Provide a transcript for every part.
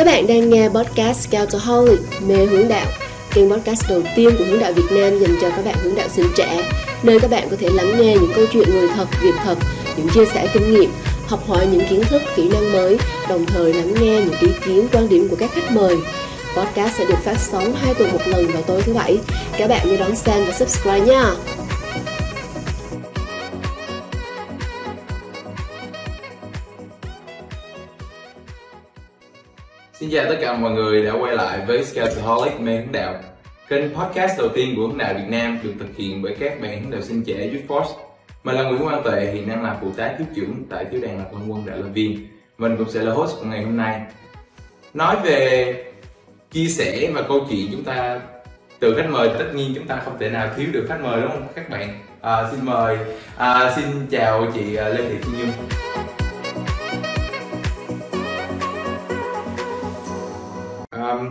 Các bạn đang nghe podcast Scoutaholic mê hướng đạo, kênh podcast đầu tiên của hướng đạo Việt Nam dành cho các bạn hướng đạo sinh trẻ, nơi các bạn có thể lắng nghe những câu chuyện người thật, việc thật, những chia sẻ kinh nghiệm, học hỏi những kiến thức, kỹ năng mới, đồng thời lắng nghe những ý kiến, quan điểm của các khách mời. Podcast sẽ được phát sóng hai tuần một lần vào tối thứ bảy. Các bạn nhớ đón xem và subscribe nha. Xin chào tất cả mọi người đã quay lại với Scoutaholic mê hướng đạo Kênh podcast đầu tiên của hướng đạo Việt Nam được thực hiện bởi các bạn hướng đạo sinh trẻ Youth Force. Mình là Nguyễn Quang Tuệ, hiện đang là phụ tá thiếu trưởng tại thiếu đoàn lạc long quân Đạo Lâm Viên. Mình cũng sẽ là host của ngày hôm nay. Nói về chia sẻ và câu chuyện chúng ta từ khách mời tất nhiên chúng ta không thể nào thiếu được khách mời đúng không các bạn? À, xin mời à, xin chào chị à, Lê Thị Phương Nhung.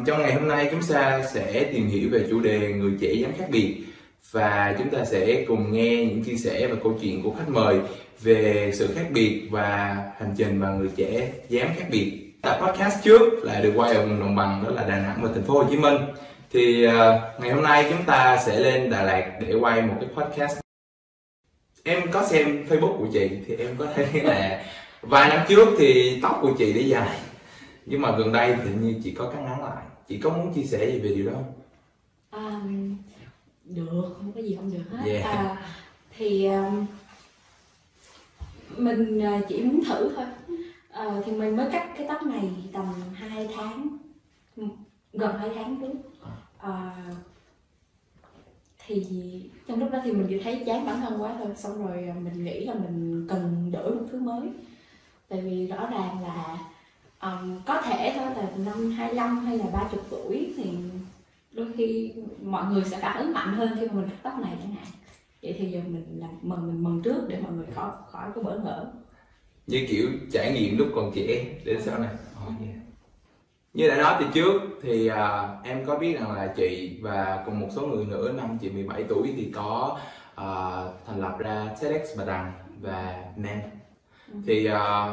Trong ngày hôm nay chúng ta sẽ tìm hiểu về chủ đề người trẻ dám khác biệt và chúng ta sẽ cùng nghe những chia sẻ và câu chuyện của khách mời về sự khác biệt và hành trình mà người trẻ dám khác biệt. Tập podcast trước là được quay ở vùng đồng bằng đó là Đà Nẵng và thành phố Hồ Chí Minh. Thì uh, ngày hôm nay chúng ta sẽ lên Đà Lạt để quay một cái podcast. Em có xem Facebook của chị thì em có thấy là vài năm trước thì tóc của chị để dài nhưng mà gần đây thì như chị có cắt ngắn lại chị có muốn chia sẻ gì về điều đó không? À, được không có gì không được hết. Yeah. à, thì um, mình à, chỉ muốn thử thôi. À, thì mình mới cắt cái tóc này tầm 2 tháng gần 2 tháng trước. À, thì trong lúc đó thì mình chỉ thấy chán bản thân quá thôi. Xong rồi mình nghĩ là mình cần đổi một thứ mới. Tại vì rõ ràng là um, có thể thôi là năm 25 hay là 30 tuổi thì đôi khi mọi người sẽ phản ứng mạnh hơn khi mà mình cắt tóc này chẳng hạn. Vậy thì giờ mình làm mừng mình mừng trước để mọi người khỏi khỏi có bỡ ngỡ. Như kiểu trải nghiệm lúc còn trẻ đến sau này. Oh, yeah. như đã nói từ trước thì à, em có biết rằng là chị và cùng một số người nữa năm chị 17 tuổi thì có à, thành lập ra TEDx Bà Đằng và NAN. Thì à,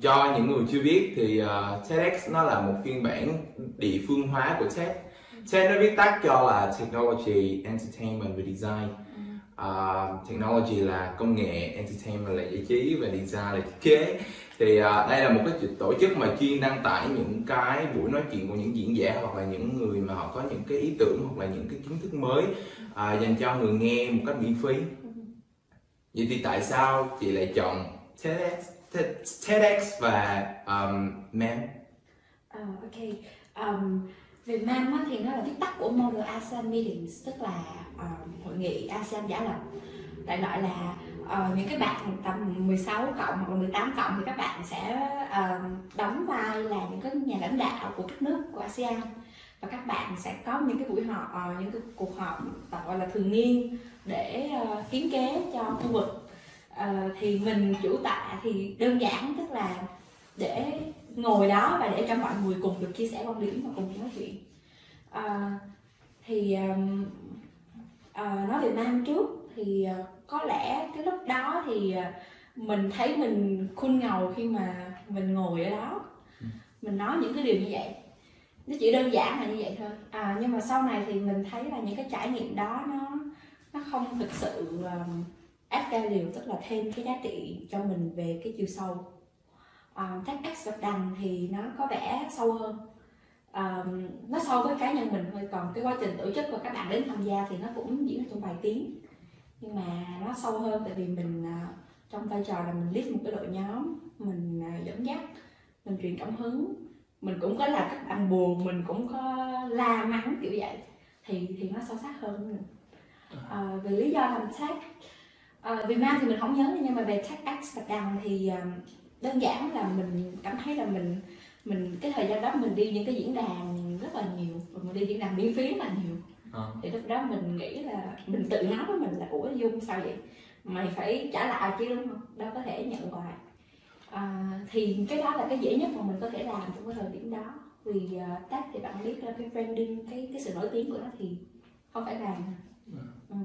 cho những người chưa biết thì uh, TEDx nó là một phiên bản địa phương hóa của TED TED nó viết tắt cho là Technology, Entertainment và Design. Uh, Technology là công nghệ, Entertainment là giải trí và Design là thiết kế. Thì uh, đây là một cái tổ chức mà chuyên đăng tải những cái buổi nói chuyện của những diễn giả hoặc là những người mà họ có những cái ý tưởng hoặc là những cái kiến thức mới uh, dành cho người nghe một cách miễn phí. Vậy thì tại sao chị lại chọn TEDx Te- TEDx và um, MEM uh, à, ok. Um, về MEM á, thì nó là viết tắt của Model ASEAN Meetings tức là uh, hội nghị ASEAN giả lập. Đại loại là uh, những cái bạn tầm 16 cộng hoặc 18 cộng thì các bạn sẽ uh, đóng vai là những cái nhà lãnh đạo của các nước của ASEAN. Và các bạn sẽ có những cái buổi họp ờ, những cái cuộc họp gọi là thường niên để uh, kiến kế cho khu vực. Ờ, thì mình chủ tạ thì đơn giản tức là để ngồi đó và để cho mọi người cùng được chia sẻ quan điểm và cùng nói chuyện. À, thì um, à, nói về nam trước thì có lẽ cái lúc đó thì mình thấy mình khôn ngầu khi mà mình ngồi ở đó. Mình nói những cái điều như vậy. Nó chỉ đơn giản là như vậy thôi. À, nhưng mà sau này thì mình thấy là những cái trải nghiệm đó nó nó không thực sự um, add value tức là thêm cái giá trị cho mình về cái chiều sâu. Uh, TEDx Bạch Đằng thì nó có vẻ sâu hơn. Um, nó sâu với cá nhân mình thôi còn cái quá trình tổ chức và các bạn đến tham gia thì nó cũng diễn ra trong vài tiếng. Nhưng mà nó sâu hơn tại vì mình uh, trong vai trò là mình lead một cái đội nhóm mình uh, dẫn dắt mình truyền cảm hứng. Mình cũng có là các bạn buồn mình cũng có la mắng kiểu vậy. Thì thì nó sâu sắc hơn mình à, về lý do làm tech à, Việt Nam thì mình không nhớ nhưng mà về TechX Bạch Đằng thì um, đơn giản là mình cảm thấy là mình mình cái thời gian đó mình đi những cái diễn đàn rất là nhiều và mình đi diễn đàn miễn phí rất là nhiều. Ờ. thì lúc đó mình nghĩ là mình tự nói với mình là ủa dung sao vậy? Mày phải trả lại chứ đúng không? Đâu có thể nhận hoài à, thì cái đó là cái dễ nhất mà mình có thể làm trong cái thời điểm đó. Vì uh, tech thì bạn biết là cái branding cái cái sự nổi tiếng của nó thì không phải làm ừ.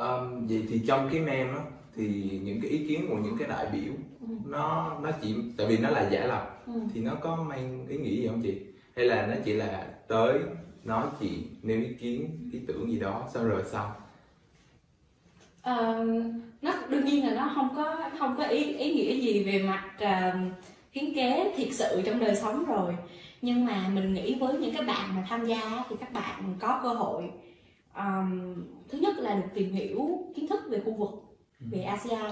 Um, vậy thì trong cái mem á thì những cái ý kiến của những cái đại biểu Ừ. nó nó chỉ tại vì nó là giả lập ừ. thì nó có mang ý nghĩa gì không chị hay là nó chỉ là tới nói chị nêu ý kiến ý tưởng gì đó xong rồi xong Ờ, nó đương nhiên là nó không có không có ý ý nghĩa gì về mặt uh, hiến kế thiệt sự trong đời sống rồi nhưng mà mình nghĩ với những các bạn mà tham gia thì các bạn có cơ hội ờm, thứ nhất là được tìm hiểu kiến thức về khu vực về ASEAN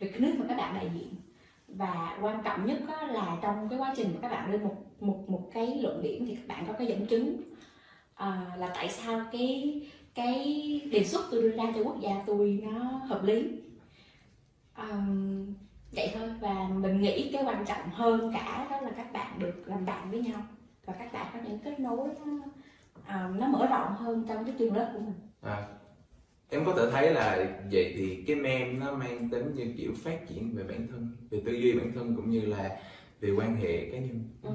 về cái nước mà các bạn đại diện. Và quan trọng nhất là trong cái quá trình mà các bạn lên một một một cái luận điểm thì các bạn có cái dẫn chứng à, là tại sao cái cái đề xuất tôi đưa ra cho quốc gia tôi nó hợp lý. Ờm, vậy thôi. Và mình nghĩ cái quan trọng hơn cả đó là các bạn được làm bạn với nhau và các bạn có những kết nối nó, à, nó mở rộng hơn trong cái trường lớp của mình. À, em có thể thấy là vậy thì cái mem nó mang tính như kiểu phát triển về bản thân về tư duy bản thân cũng như là về quan hệ cá nhân. Ừ.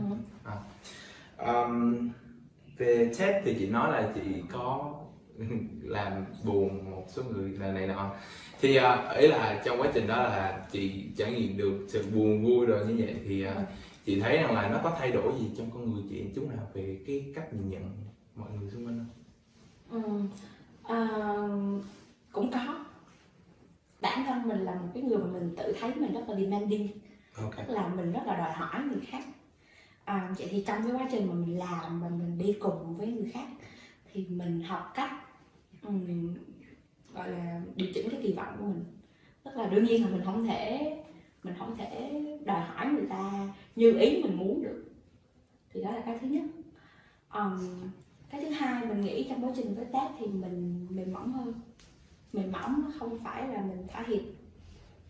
um, về TED thì chị nói là chị có làm buồn một số người là này nọ. Thì uh, ý là trong quá trình đó là chị trải nghiệm được sự buồn vui rồi như vậy thì uh, chị thấy rằng là nó có thay đổi gì trong con người chị? Chút nào về cái cách nhìn nhận mọi người xung quanh không? Ừ. À, cũng có bản thân mình là một cái người mà mình tự thấy mình rất là demanding Ok. tức là mình rất là đòi hỏi người khác à, vậy thì trong cái quá trình mà mình làm và mình đi cùng với người khác thì mình học cách ừm, gọi là điều chỉnh cái kỳ vọng của mình tức là đương nhiên là mình không thể mình không thể đòi hỏi người ta như ý mình muốn được thì đó là cái thứ nhất Ừm, cái thứ hai mình nghĩ trong quá trình với tác thì mình mềm mỏng hơn. Mềm mỏng nó không phải là mình thỏa hiệp.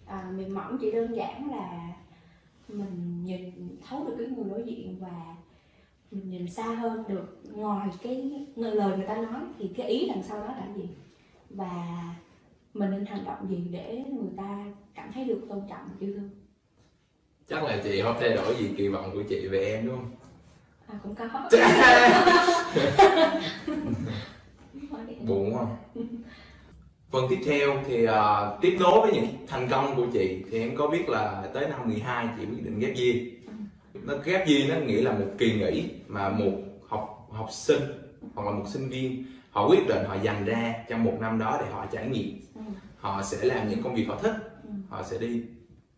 À, mềm mỏng chỉ đơn giản là mình nhìn thấu được cái người đối diện và mình nhìn xa hơn được. Ngoài cái lời người ta nói thì cái ý đằng sau đó là gì? Và mình nên hành động gì để người ta cảm thấy được tôn trọng yêu thương? Chắc là chị không thay đổi gì kỳ vọng của chị về em đúng không? À, cũng có. Buồn không phần tiếp theo thì uh, tiếp nối với những thành công của chị thì em có biết là tới năm 12 chị quyết định ghép year nó ghép year nó nghĩa là một kỳ nghỉ mà một học học sinh hoặc là một sinh viên họ quyết định họ dành ra trong một năm đó để họ trải nghiệm. Ừ. họ sẽ làm những công việc họ thích. Ừ. họ sẽ đi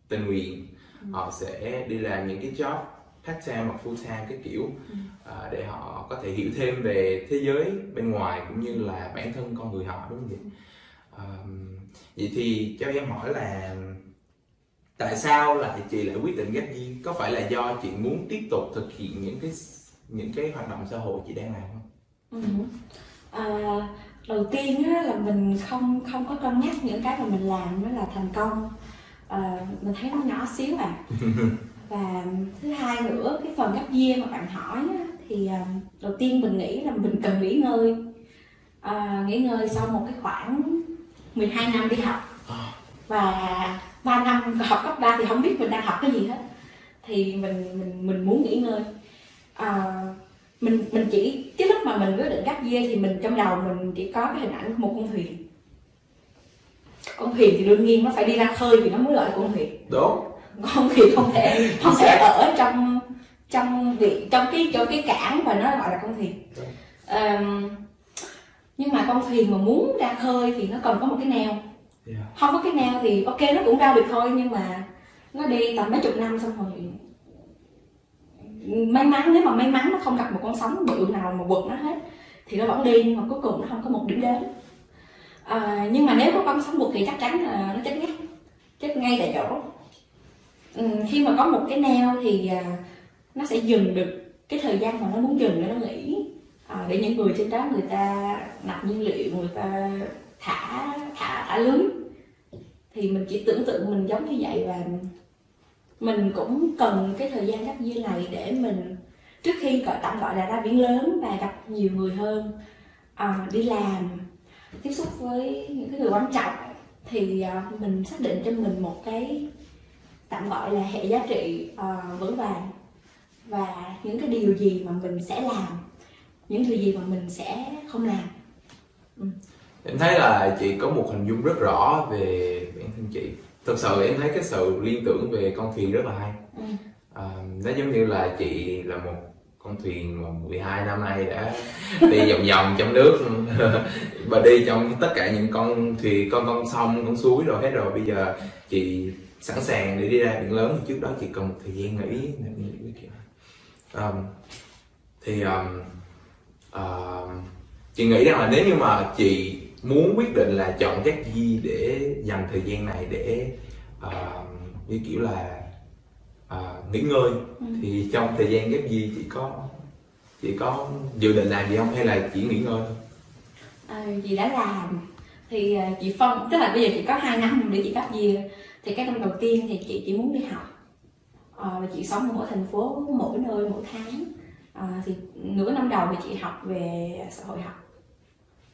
tình nguyện. Ừ. họ sẽ đi làm những cái job part time hoặc full time cái kiểu Ừ. à, để họ có thể hiểu thêm về thế giới bên ngoài cũng như là bản thân con người họ đúng không vậy à, vậy thì cho em hỏi là tại sao lại chị lại quyết định ghép year có phải là do chị muốn tiếp tục thực hiện những cái những cái hoạt động xã hội chị đang làm không? Ừ. À, đầu tiên á, là mình không không có cân nhắc những cái mà mình làm nó là thành công. À, mình thấy nó nhỏ xíu à và thứ hai nữa cái phần gấp year mà bạn hỏi á, thì à, đầu tiên mình nghĩ là mình cần nghỉ ngơi. À, nghỉ ngơi sau một cái khoảng 12 năm đi học. Và 3 năm học cấp 3 thì không biết mình đang học cái gì hết. Thì mình mình mình muốn nghỉ ngơi. À, mình mình chỉ cái lúc mà mình quyết định cắt dê thì mình trong đầu mình chỉ có cái hình ảnh một con thuyền. Con thuyền thì đương nhiên nó phải đi ra khơi thì nó mới gọi là con thuyền. Đúng con thuyền không thể không thể ở trong trong vị trong cái trong cái cảng và nó gọi là con thuyền. Ờm, nhưng mà con thuyền mà muốn ra khơi thì nó cần có một cái neo. Yeah. không có cái neo thì ok nó cũng ra được thôi nhưng mà nó đi tầm mấy chục năm xong rồi may mắn nếu mà may mắn nó không gặp một con sóng bự nào mà quật nó hết thì nó vẫn đi nhưng mà cuối cùng nó không có một điểm đến. À, nhưng mà nếu có con sóng quật thì chắc chắn là nó chết ngay. Chết ngay tại chỗ Ừ, khi mà có một cái neo thì à, nó sẽ dừng được cái thời gian mà nó muốn dừng để nó nghỉ. À, để những người trên đó người ta nạp nhiên liệu người ta thả thả thả lưới thì mình chỉ tưởng tượng mình giống như vậy và mình cũng cần cái thời gian gấp như này để mình trước khi gọi tạm gọi là ra biển lớn và gặp nhiều người hơn à, đi làm tiếp xúc với những cái người quan trọng thì à, mình xác định cho mình một cái tạm gọi là hệ giá trị à, vững vàng. Và những cái điều gì mà mình sẽ làm những điều gì mà mình sẽ không làm. Em thấy là chị có một hình dung rất rõ về bản thân chị. Thật sự em thấy cái sự liên tưởng về con thuyền rất là hay. Ừ. à, nó giống như là chị là một con thuyền mà 12 năm nay đã đi vòng vòng trong nước và đi trong tất cả những con thuyền con con sông con suối rồi hết rồi. Bây giờ chị sẵn sàng để đi ra biển lớn. Thì trước đó chị cần một thời gian để kiểu um, thì um, uh, chị nghĩ rằng là nếu như mà chị muốn quyết định là chọn các gì để dành thời gian này để uh, như kiểu là uh, nghỉ ngơi Ừ. thì trong thời gian ghép gì chị có chị có dự định làm gì không? Hay là chỉ nghỉ ngơi thôi? À, chị đã làm. Thì à, chị phân tức là bây giờ chị có 2 năm để chị cấp gì thì cái năm đầu tiên thì chị chỉ muốn đi học. À, và chị sống ở mỗi thành phố mỗi nơi mỗi tháng. À, thì nửa năm đầu thì chị học về xã hội học.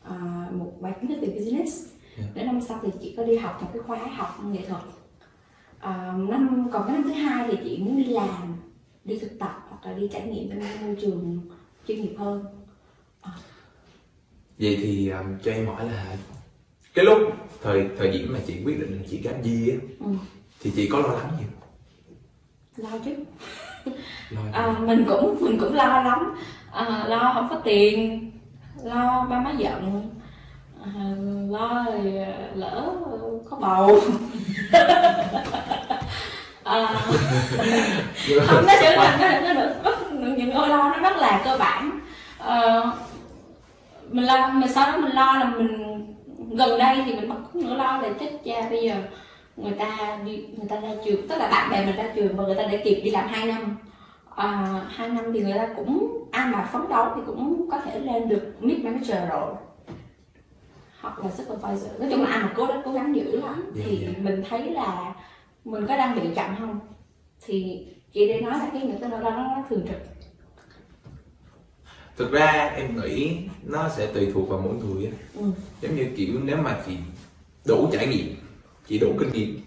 À, một bài kiến thức về business. Yeah. đến năm sau thì chị có đi học một cái khóa học nghệ thuật. À, năm còn cái năm thứ hai thì chị muốn đi làm đi thực tập hoặc là đi trải nghiệm trong môi trường chuyên nghiệp hơn. Vậy thì um, cho em hỏi là cái lúc thời thời điểm mà chị quyết định chị ghép gì á ừ. thì chị có lo lắng gì? Lo chứ. Lo à, mình cũng mình cũng lo lắm. À, lo không có tiền lo ba má giận. À, lo à, lỡ có bầu. À, không nó sẽ là nó, nó được những nỗi lo nó rất là cơ bản. Ờ, mình lo mình sau đó mình lo là mình gần đây thì mình mất nỗi lo là chết cha bây giờ người ta đi người ta ra trường tức là bạn bè mình ra trường và người ta để kịp đi làm 2 năm. À, 2 năm thì người ta cũng ai mà phấn đấu thì cũng có thể lên được mid manager rồi. Hoặc là supervisor. Nói chung là ai mà cố gắng cố gắng dữ lắm. Dạ, thì dạ. mình thấy là mình có đang bị chậm không? Thì chị để nói là cái những cái nỗi lo nó thường trực thực ra em nghĩ nó sẽ tùy thuộc vào mỗi người ừ. giống như kiểu nếu mà chị đủ trải nghiệm chị đủ kinh nghiệm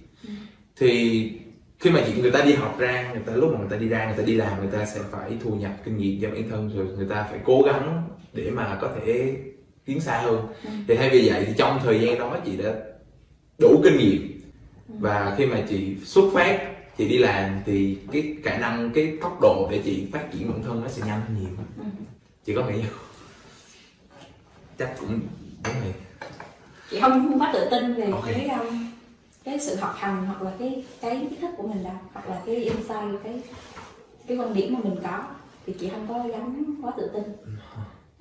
thì khi mà chị người ta đi học ra người ta lúc mà người ta đi ra người ta đi làm người ta sẽ phải thu nhập kinh nghiệm cho bản thân rồi người ta phải cố gắng để mà có thể tiến xa hơn Ừ. thì thay vì vậy thì trong thời gian đó chị đã đủ kinh nghiệm và khi mà chị xuất phát chị đi làm thì cái khả năng cái tốc độ để chị phát triển bản thân nó sẽ nhanh hơn nhiều Ừ. chị có nghĩ không chắc cũng đúng rồi chị không không quá tự tin về Ok. cái um, cái sự học hành hoặc là cái cái kiến thức của mình đâu hoặc là cái insight cái cái quan điểm mà mình có. Thì chị không có dám quá tự tin.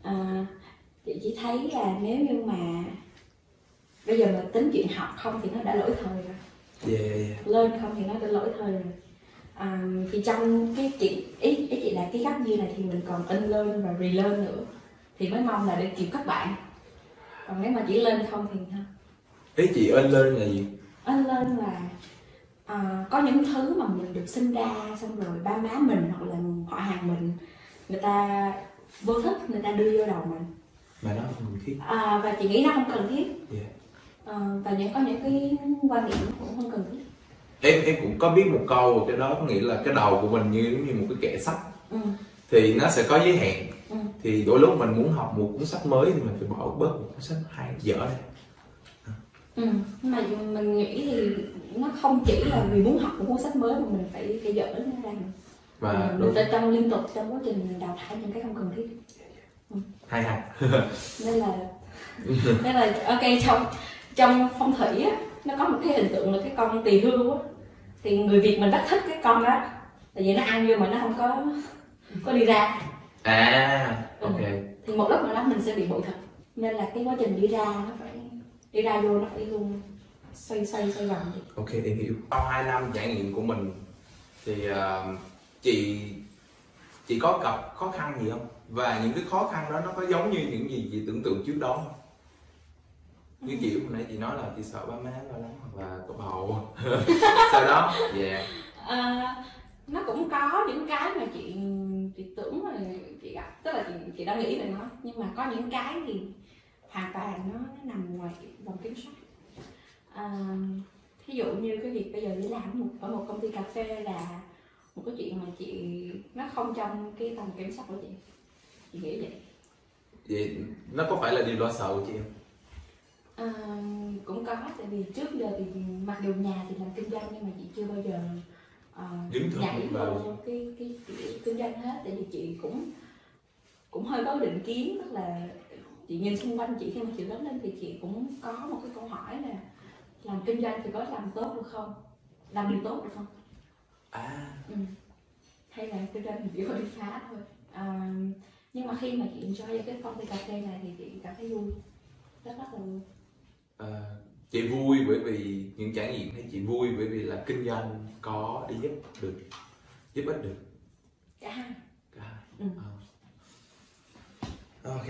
À, chị chỉ thấy là nếu như mà bây giờ mà tính chuyện học không thì nó đã lỗi thời rồi. Yeah, yeah. lên không thì nó đã lỗi thời rồi à, thì trong cái chị ý, ý chị là cái gap year này thì mình còn in learn và relearn nữa. Thì mới mong là để kịp các bạn. Còn nếu mà chỉ lên không thì ha? Ý chị ơn lên là gì? In learn là à, có những thứ mà mình được sinh ra xong rồi ba má mình hoặc là họ hàng mình người ta vô thức người ta đưa vô đầu mình. Mà nó không cần thiết. À, và chị nghĩ nó không cần thiết. Yeah. à, và những có những cái quan điểm cũng không cần thiết em em cũng có biết một câu cái đó có nghĩa là cái đầu của mình như giống như một cái kệ sách. Ừ. thì nó sẽ có giới hạn. Ừ. thì đôi lúc mình muốn học một cuốn sách mới thì mình phải bỏ bớt một cuốn sách hay dở đi Ừ. nhưng mà mình nghĩ thì nó không chỉ là vì muốn học một cuốn sách mới mà mình phải phải dỡ nó ra. Và mình phải trong liên tục trong quá trình đào thải những cái không cần thiết. Hay hay. Nên là nên là ok trong trong phong thủy á nó có một cái hình tượng là cái con tỳ hưu á. Thì người việt mình rất thích cái con đó. Tại vì nó ăn vô mà nó không có có đi ra. À ok. Thì một lúc nào đó mình sẽ bị bội thực nên là cái quá trình đi ra nó phải đi ra vô nó phải luôn xoay xoay xoay vòng ok em hiểu. Sau 2 năm trải nghiệm của mình thì ờ, chị chị có gặp khó khăn gì không? Và những cái khó khăn đó nó có giống như những gì chị tưởng tượng trước đó không như kiểu hồi nãy chị nói là chị sợ ba má lo lắng hoặc là có bầu. Sau đó dạ À, nó cũng có những cái mà chị chị tưởng là chị gặp. Tức là chị chị đã nghĩ về nó. Nhưng mà có những cái thì hoàn toàn nó, nó nằm ngoài cái vòng kiểm soát. À, thí dụ như cái việc bây giờ đi làm ở một, ở một công ty cà phê là một cái chuyện mà chị nó không trong cái tầm kiểm soát của chị. Chị nghĩ vậy. Vậy nó có phải là điều lo sợ của chị không Ờ, cũng có tại vì trước giờ thì mặc dù nhà thì làm kinh doanh nhưng mà chị chưa bao giờ uh, nhảy vào. vô cái cái kiểu kinh doanh hết. Tại vì chị cũng cũng hơi có định kiến tức là chị nhìn xung quanh chị khi mà chị lớn lên thì chị cũng có một cái câu hỏi là làm kinh doanh thì có làm tốt được không? Làm điều tốt được không? À. Ừ. hay là kinh doanh thì chỉ có đi phá thôi. À, nhưng mà khi mà chị enjoy cái công ty cà phê này thì chị cảm thấy vui. Rất rất là vui Ờ, chị vui bởi vì những trải nghiệm hay chị vui bởi vì là kinh doanh có đi giúp được giúp ích được cả hai cả hai. Ừ. Ờ. ok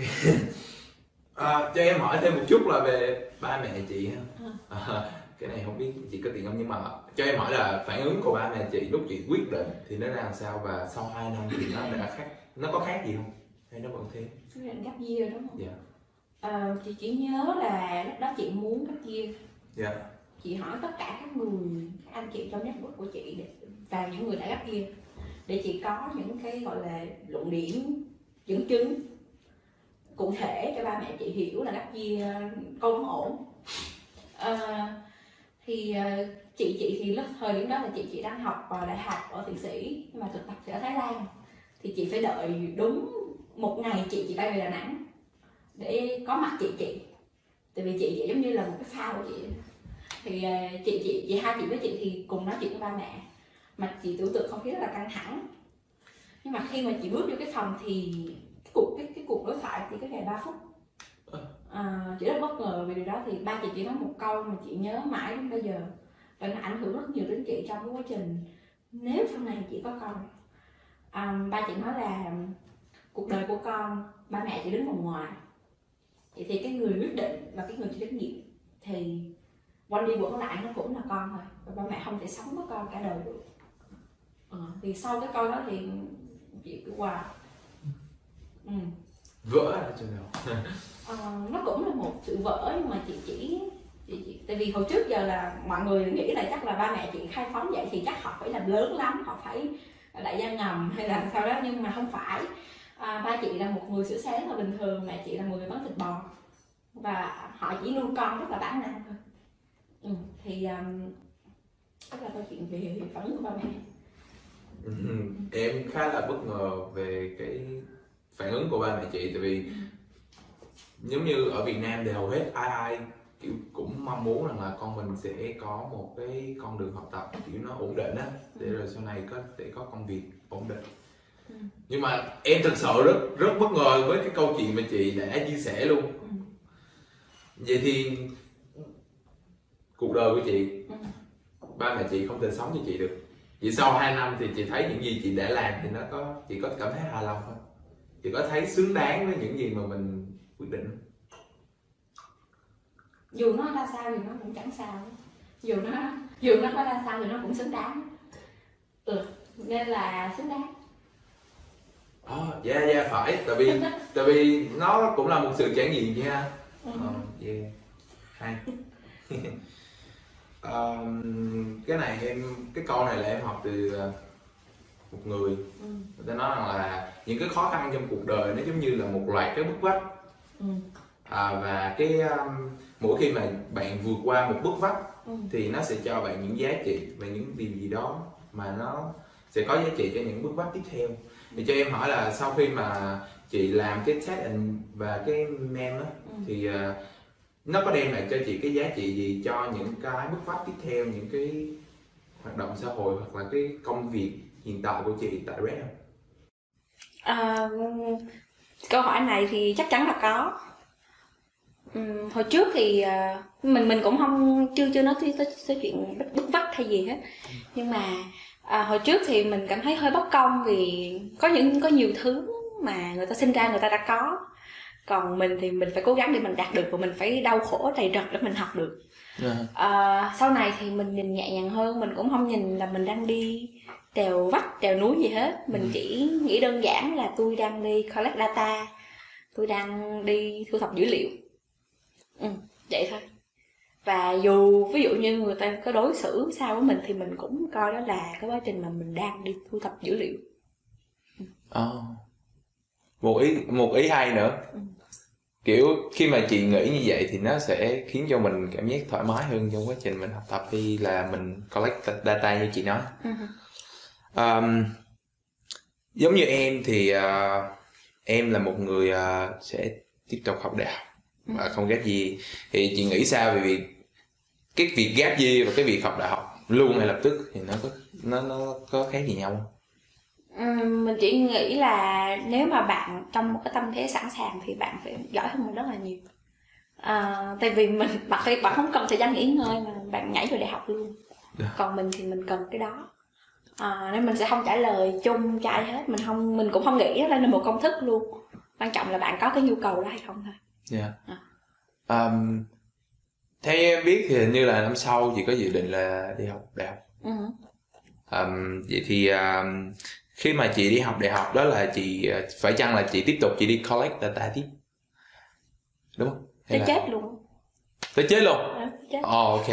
à, cho em hỏi thêm một chút là về ba mẹ chị ha à, cái này không biết chị có tiền không nhưng mà cho em hỏi là phản ứng của ba mẹ chị lúc chị quyết định thì nó ra làm sao và sau 2 năm thì nó đã khác nó có khác gì không hay nó vẫn thế Quyết định gấp year đúng không? Dạ. Ờ, chị chỉ nhớ là lúc đó chị muốn gấp year dạ. Chị hỏi tất cả các người, các anh chị trong network của chị để, và những người đã gấp year Để chị có những cái gọi là luận điểm, dẫn chứng cụ thể cho ba mẹ chị hiểu là gấp year con không ổn. Ờ, Thì ờ, chị chị thì lúc thời điểm đó là chị chị đang học vào đại học ở Thụy Sĩ nhưng mà thực tập thì ở Thái Lan. Thì chị phải đợi đúng một ngày chị chị bay về Đà Nẵng để có mặt chị chị. Tại vì chị chị giống như là một cái phao của chị thì ờ, chị chị chị hai chị với chị thì cùng nói chuyện với ba mẹ. Mà chị tưởng tượng không khí rất là căng thẳng. Nhưng mà khi mà chị bước vô cái phòng thì cái cuộc cái, cái cuộc đối thoại chỉ có ngày 3 phút. À, chị rất bất ngờ vì điều đó thì ba chị chỉ nói một câu mà chị nhớ mãi đến bây giờ. Và nó ảnh hưởng rất nhiều đến chị trong cái quá trình nếu sau này chị có con. À, ba chị nói là cuộc đời của con ba mẹ chỉ đứng vòng ngoài vậy thì cái người quyết định và cái người chịu trách nhiệm thì quanh đi quẩn lại nó cũng là con thôi. Và ba mẹ không thể sống với con cả đời được. Ờ, thì sau cái câu đó thì chị cứ wow ừ. vỡ ra chừng nào. Ờ, nó cũng là một sự vỡ nhưng mà chị chỉ chị, chị, tại vì hồi trước giờ là mọi người nghĩ là chắc là ba mẹ chị khai phóng vậy thì chắc họ phải làm lớn lắm họ phải đại gia ngầm hay là sao đó nhưng mà không phải à, ba chị là một người sửa xe rất là bình thường mẹ chị là một người bán thịt bò. Và họ chỉ nuôi con rất là bản năng thôi. Ừ, thì um, đó là câu chuyện về phản ứng của ba mẹ. Ừ, em khá là bất ngờ về cái phản ứng của ba mẹ chị tại vì giống như ở Việt Nam thì hầu hết ai ai kiểu cũng mong muốn rằng là con mình sẽ có một cái con đường học tập kiểu nó ổn định á để rồi sau này có thể có công việc ổn định Ừ. nhưng mà em thực sự rất rất bất ngờ với cái câu chuyện mà chị đã chia sẻ luôn ừ. vậy thì cuộc đời của chị Ừ. ba mẹ chị không thể sống cho chị được vậy sau 2 năm thì chị thấy những gì chị đã làm thì nó có chị có cảm thấy hài lòng không chị có thấy xứng đáng với những gì mà mình quyết định không? dù nó ra sao thì nó cũng chẳng sao dù nó dù nó có ra sao thì nó cũng xứng đáng ừ nên là xứng đáng Ờ, dạ dạ phải. Tại vì tại vì nó cũng là một sự trải nghiệm nha. Ờ yeah. Hay. Ờm, cái này em cái câu này là em học từ ờ, một người. Ừ. người ta nói rằng là những cái khó khăn trong cuộc đời nó giống như là một loạt cái bức vách. Ừ. à, và cái um, mỗi khi mà bạn vượt qua một bức vách Ừ. thì nó sẽ cho bạn những giá trị và những điều gì đó mà nó sẽ có giá trị cho những bước vách tiếp theo thì cho em hỏi là sau khi mà chị làm cái test and và cái mem á Ừ. thì à, nó có đem lại cho chị cái giá trị gì cho những cái bước vách tiếp theo những cái hoạt động xã hội hoặc là cái công việc hiện tại của chị tại Red không? À, câu hỏi này thì chắc chắn là có Ừm, hồi trước thì à, mình mình cũng không chưa chưa nói tới, tới, tới chuyện bức, bức vách hay gì hết nhưng mà à, hồi trước thì mình cảm thấy hơi bất công vì có những có nhiều thứ mà người ta sinh ra người ta đã có. Còn mình thì mình phải cố gắng để mình đạt được và mình phải đau khổ đầy trật để mình học được. À, sau này thì mình nhìn nhẹ nhàng hơn mình cũng không nhìn là mình đang đi trèo vách trèo núi gì hết. Mình Ừ. chỉ nghĩ đơn giản là tôi đang đi collect data tôi đang đi thu thập dữ liệu. Ừ, vậy thôi và dù ví dụ như người ta có đối xử sao với mình thì mình cũng coi đó là cái quá trình mà mình đang đi thu thập dữ liệu Ờ. một ý một ý hay nữa Ừ. kiểu khi mà chị nghĩ như vậy thì nó sẽ khiến cho mình cảm giác thoải mái hơn trong quá trình mình học tập đi là mình collect data như chị nói Ừ. um, giống như em thì uh, em là một người uh, sẽ tiếp tục học đại học và không ghét gì thì chị nghĩ sao về việc cái việc ghét gì và cái việc học đại học luôn ngay lập tức thì nó có nó nó có khác gì nhau không? Ừm, mình chỉ nghĩ là nếu mà bạn trong một cái tâm thế sẵn sàng thì bạn phải giỏi hơn mình rất là nhiều à, tại vì mình bạn phải bạn không cần thời gian nghỉ ngơi mà bạn nhảy vào đại học luôn Dạ. còn mình thì mình cần cái đó à, nên mình sẽ không trả lời chung cho ai hết mình không mình cũng không nghĩ đó là một công thức luôn quan trọng là bạn có cái nhu cầu đó hay không thôi Dạ. À. Um, theo em biết thì hình như là năm sau chị có dự định là đi học đại học. ừ. Um, vậy thì um, khi mà chị đi học đại học đó là chị uh, phải chăng là chị tiếp tục chị đi collect data tiếp đúng không? Tới là- chết luôn Tới chết luôn. Ờ, chết. Ồ ok.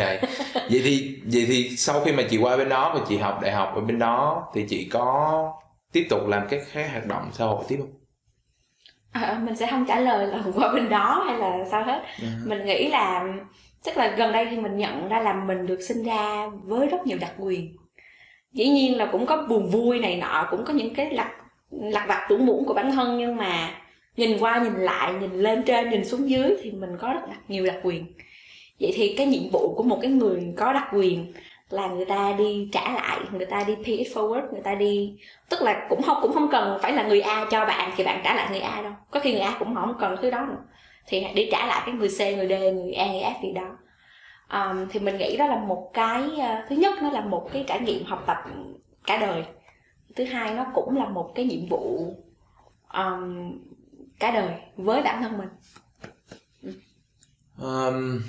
vậy thì vậy thì sau khi mà chị qua bên đó và chị học đại học ở bên đó thì chị có tiếp tục làm các cái hoạt động xã hội tiếp không? À, mình sẽ không trả lời là qua bên đó hay là sao hết Ừ. mình nghĩ là chắc là gần đây thì mình nhận ra là mình được sinh ra với rất nhiều đặc quyền. Dĩ nhiên là cũng có buồn vui này nọ, cũng có những cái lặt lặt vặt tủn muỗng của bản thân, nhưng mà nhìn qua, nhìn lại, nhìn lên trên, nhìn xuống dưới thì mình có rất là nhiều đặc quyền. Vậy thì cái nhiệm vụ của một cái người có đặc quyền là người ta đi trả lại, người ta đi pay it forward, người ta đi, tức là cũng không cũng không cần phải là người A cho bạn thì bạn trả lại người A đâu. Có khi người A cũng không cần thứ đó nữa thì để trả lại cái người C người D người E người F gì đó um, thì mình nghĩ đó là một cái uh, thứ nhất nó là một cái trải nghiệm học tập cả đời thứ hai nó cũng là một cái nhiệm vụ um, cả đời với bản thân mình Um,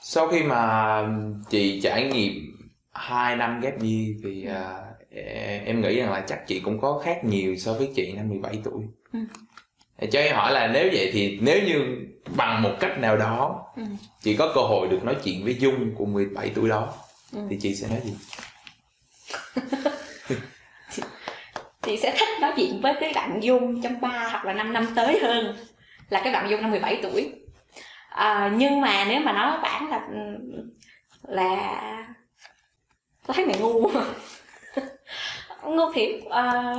sau khi mà chị trải nghiệm 2 năm ghép year thì uh, em nghĩ rằng là chắc chị cũng có khác nhiều so với chị năm 17 tuổi. Ừ. Thì Cho em hỏi là nếu vậy thì nếu như bằng một cách nào đó Ừ. chị có cơ hội được nói chuyện với Dung của 17 tuổi đó Ừ. thì chị sẽ nói gì? chị sẽ thích nói chuyện với cái bạn Dung trong 3 hoặc là 5 năm tới hơn là cái bạn Dung năm 17 tuổi à, nhưng mà nếu mà nói bản là là tôi thấy mày ngu ngu thiệt à,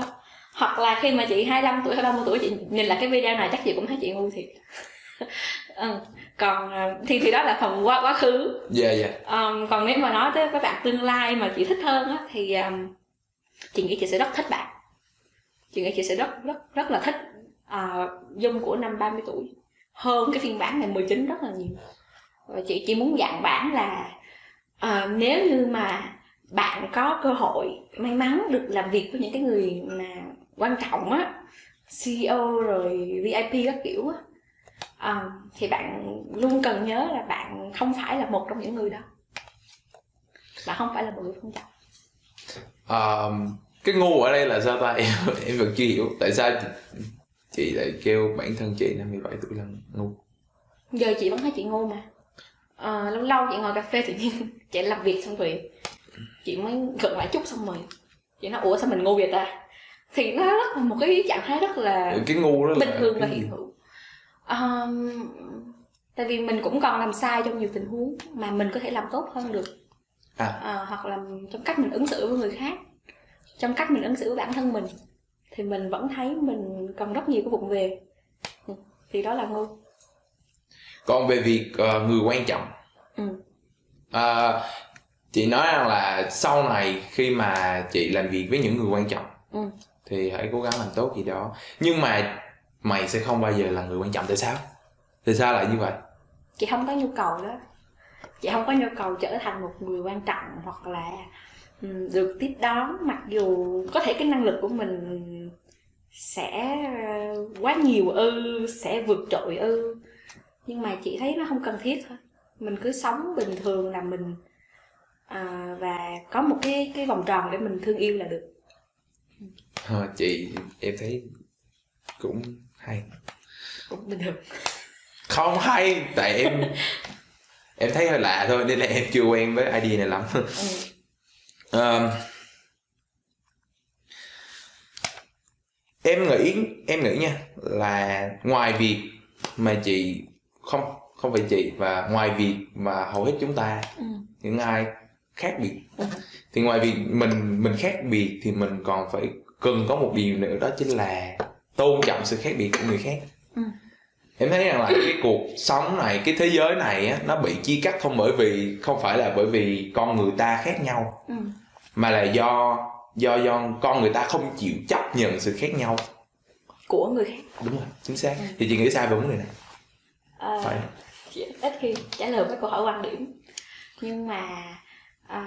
hoặc là khi mà chị 25 tuổi hay 30 tuổi chị nhìn lại cái video này chắc chị cũng thấy chị ngu thiệt ừ. còn à, thì thì đó là phần quá quá khứ Dạ dạ. Um, còn nếu mà nói tới các bạn tương lai mà chị thích hơn á thì um, chị nghĩ chị sẽ rất thích bạn chị nghĩ chị sẽ rất rất rất là thích uh, dung của năm 30 tuổi hơn cái phiên bản ngày 19 rất là nhiều và chị chỉ muốn dặn bạn là uh, nếu như mà bạn có cơ hội may mắn được làm việc với những cái người mà quan trọng á CEO rồi VIP các kiểu á. À, thì bạn luôn cần nhớ là bạn không phải là một trong những người đó. Bạn không phải là một người quan trọng Um, cái ngu ở đây là sao ta? Em em vẫn chưa hiểu. Tại sao chị, chị lại kêu bản thân chị năm 17 tuổi là ngu? Giờ chị vẫn thấy chị ngu mà. À, lâu lâu chị ngồi cà phê tự nhiên chị làm việc xong rồi chị mới gật lại chút xong rồi. Chị nói ủa sao mình ngu vậy ta thì nó rất là một cái trạng thái rất là cái ngu đó là bình thường và hiện hữu Ờm, tại vì mình cũng còn làm sai trong nhiều tình huống mà mình có thể làm tốt hơn được À. Ờ, hoặc là trong cách mình ứng xử với người khác trong cách mình ứng xử với bản thân mình thì mình vẫn thấy mình còn rất nhiều cái vụng về thì đó là ngu còn về việc ờ, người quan trọng ừ. Ờ, chị nói rằng là sau này khi mà chị làm việc với những người quan trọng Ừ thì hãy cố gắng làm tốt gì đó. Nhưng mà mày sẽ không bao giờ là người quan trọng tại sao tại sao lại như vậy? Chị không có nhu cầu đó. Chị không có nhu cầu trở thành một người quan trọng hoặc là được tiếp đón mặc dù có thể cái năng lực của mình sẽ ờ, quá nhiều ư sẽ vượt trội ư. Nhưng mà chị thấy nó không cần thiết thôi. Mình cứ sống bình thường là mình à, và có một cái cái vòng tròn để mình thương yêu là được. Ờ, chị em thấy cũng hay cũng bình thường không hay tại em em thấy hơi lạ thôi nên là em chưa quen với idea này lắm ừ. Ờm, em nghĩ em nghĩ nha là ngoài việc mà chị không không phải chị và ngoài việc mà hầu hết chúng ta ừ. những ai khác biệt Ừ. thì ngoài việc mình mình khác biệt thì mình còn phải cần có một điều nữa đó chính là tôn trọng sự khác biệt của người khác. Ừ. em thấy rằng là cái cuộc sống này cái thế giới này á, nó bị chia cắt không bởi vì không phải là bởi vì con người ta khác nhau Ừ. mà là do do do con người ta không chịu chấp nhận sự khác nhau. Của người khác. Đúng rồi chính xác. Ừ. thì chị nghĩ sao về vấn đề này. Ờ, phải. ít khi trả lời với câu hỏi quan điểm. Nhưng mà à,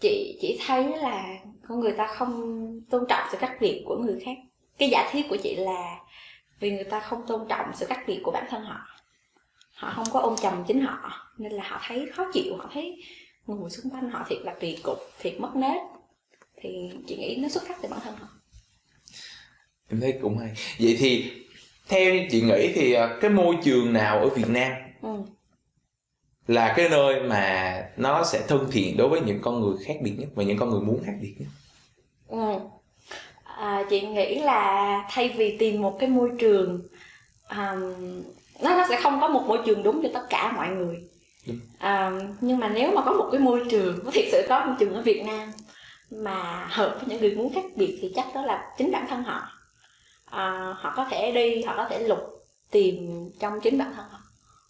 chị chỉ thấy là con người ta không tôn trọng sự khác biệt của người khác. Cái giả thiết của chị là vì người ta không tôn trọng sự khác biệt của bản thân họ. Họ không có ôm chầm chính họ nên là họ thấy khó chịu họ thấy người xung quanh họ thiệt là kỳ cục thiệt mất nết. Thì chị nghĩ nó xuất phát từ bản thân họ. Em thấy cũng hay. Vậy thì theo chị nghĩ thì ờ, cái môi trường nào ở Việt Nam ừ. Là cái nơi mà nó sẽ thân thiện đối với những con người khác biệt nhất và những con người muốn khác biệt nhất. Ừ. À, chị nghĩ là thay vì tìm một cái môi trường um, nó nó sẽ không có một môi trường đúng cho tất cả mọi người. À, nhưng mà nếu mà có một cái môi trường có thiệt sự có môi trường ở Việt Nam mà hợp với những người muốn khác biệt thì chắc đó là chính bản thân họ. À, họ có thể đi họ có thể lục tìm trong chính bản thân họ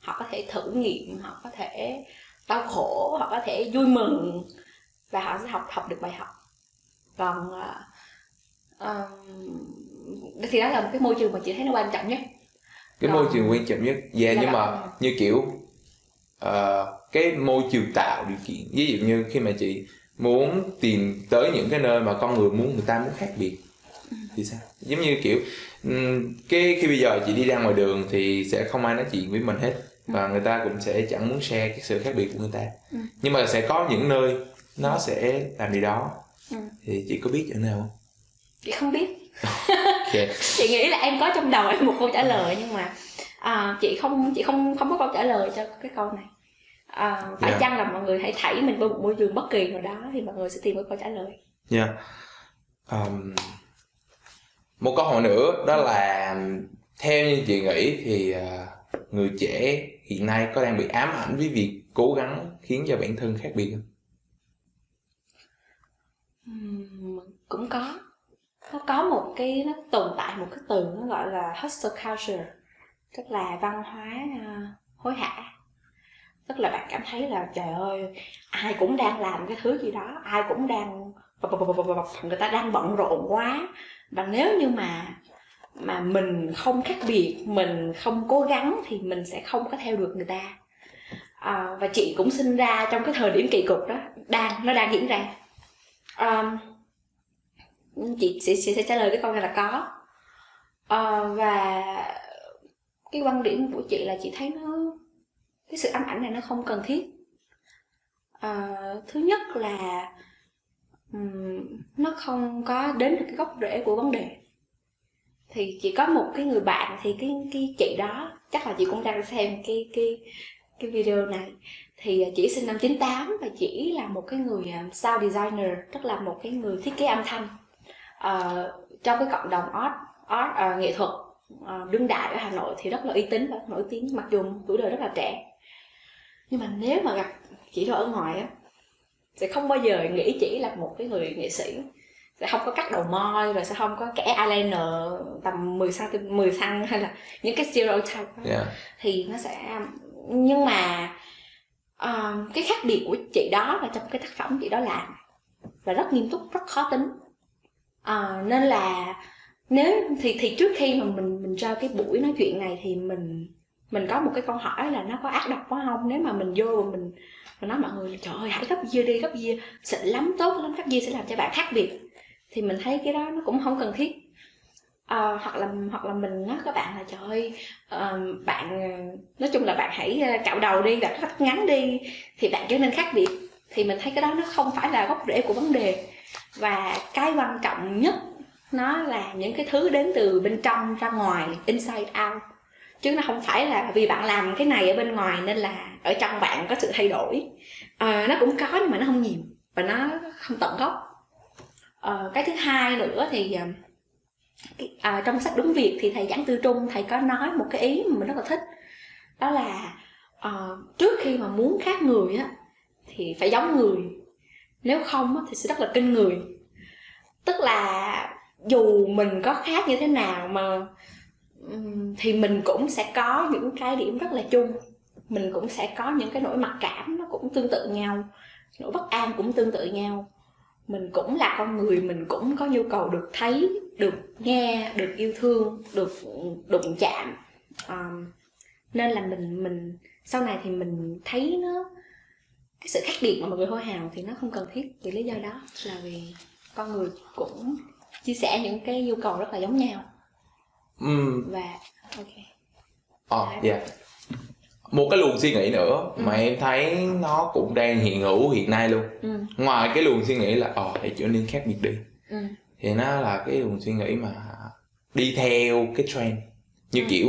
họ có thể thử nghiệm họ có thể đau khổ họ có thể vui mừng và họ sẽ học học được bài học. Còn ừm, thì đó là một cái môi trường mà chị thấy nó quan trọng nhất. Cái Còn- môi trường quan trọng nhất yeah, Dạ. nhưng mà như kiểu ờ, cái môi trường tạo điều kiện. Ví dụ như khi mà chị muốn tìm tới những cái nơi mà con người muốn người ta muốn khác biệt thì sao? Giống như kiểu cái khi bây giờ chị đi ra ngoài đường thì sẽ không ai nói chuyện với mình hết và người ta cũng sẽ chẳng muốn share cái sự khác biệt của người ta. Ừ. nhưng mà sẽ có những nơi nó sẽ làm điều đó. Ừ. thì chị có biết chỗ nào không? Chị không biết. Chị nghĩ là em có trong đầu em một câu trả lời nhưng mà à, chị không chị không không có câu trả lời cho cái câu này. À, phải Dạ. chăng là mọi người hãy thảy mình vào một môi trường bất kỳ nào đó thì mọi người sẽ tìm được câu trả lời. Dạ. Um, một câu hỏi nữa đó là theo như chị nghĩ thì à, người trẻ hiện nay có đang bị ám ảnh với việc cố gắng khiến cho bản thân khác biệt không? Ừ, cũng có nó có một cái nó tồn tại một cái từ nó gọi là hustle culture tức là văn hóa hối hả tức là bạn cảm thấy là trời ơi ai cũng đang làm cái thứ gì đó ai cũng đang người ta đang bận rộn quá và nếu như mà mà mình không khác biệt mình không cố gắng thì mình sẽ không có theo được người ta. À, và chị cũng sinh ra trong cái thời điểm kỳ cục đó đang nó đang diễn ra. À, chị sẽ, sẽ, sẽ trả lời cái câu này là có. À, và cái quan điểm của chị là chị thấy nó cái sự ám ảnh này nó không cần thiết. À, thứ nhất là um, nó không có đến được cái gốc rễ của vấn đề thì chỉ có một cái người bạn thì cái cái chị đó chắc là chị cũng đang xem cái cái cái video này. Thì à, chị sinh năm 98 và chỉ là một cái người à, sound designer tức là một cái người thiết kế âm thanh uh, trong cái cộng đồng art art uh, nghệ thuật uh, đương đại ở Hà Nội thì rất là uy tín và nổi tiếng mặc dù tuổi đời rất là trẻ. Nhưng mà nếu mà gặp chị đó ở ngoài á sẽ không bao giờ nghĩ chỉ là một cái người nghệ sĩ sẽ không có cắt đầu môi rồi sẽ không có kẻ eyeliner tầm 10 cm 10 cm hay là những cái stereotype đó. Dạ. thì nó sẽ nhưng mà ờ, cái khác biệt của chị đó là trong cái tác phẩm chị đó làm và rất nghiêm túc rất khó tính. Ờ, nên là nếu thì thì trước khi mà mình mình cho cái buổi nói chuyện này thì mình mình có một cái câu hỏi là nó có ác độc quá không? Nếu mà mình vô và mình mình nói mọi người là trời ơi hãy gấp year đi gấp year xịn lắm tốt lắm gấp year sẽ làm cho bạn khác biệt thì mình thấy cái đó nó cũng không cần thiết. À, hoặc là hoặc là mình nói các bạn là trời ơi ờ, bạn nói chung là bạn hãy ờ, cạo đầu đi bạn cắt ngắn đi thì bạn trở nên khác biệt. Thì mình thấy cái đó nó không phải là gốc rễ của vấn đề. Và cái quan trọng nhất nó là những cái thứ đến từ bên trong ra ngoài inside out. Chứ nó không phải là vì bạn làm cái này ở bên ngoài nên là ở trong bạn có sự thay đổi. À, nó cũng có nhưng mà nó không nhiều và nó không tận gốc. Ờ, cái thứ hai nữa thì ờ, à, trong sách đúng việc thì thầy giảng tư trung thầy có nói một cái ý mà mình rất là thích. Đó là uh, trước khi mà muốn khác người á thì phải giống người. Nếu không á, thì sẽ rất là kinh người. Tức là dù mình có khác như thế nào mà thì mình cũng sẽ có những cái điểm rất là chung. Mình cũng sẽ có những cái nỗi mặc cảm nó cũng tương tự nhau nỗi bất an cũng tương tự nhau mình cũng là con người mình cũng có nhu cầu được thấy được nghe được yêu thương được đụng chạm um, nên là mình mình sau này thì mình thấy nó cái sự khác biệt mà mọi người hô hào thì nó không cần thiết vì lý do đó là vì con người cũng chia sẻ những cái nhu cầu rất là giống nhau ừ. và ok ờ à, dạ yeah. Một cái luồng suy nghĩ nữa ừ. mà em thấy nó cũng đang hiện hữu hiện nay luôn ừ. ngoài cái luồng suy nghĩ là ờ hãy trở nên khác biệt đi ừ. thì nó là cái luồng suy nghĩ mà đi theo cái trend như ừ. kiểu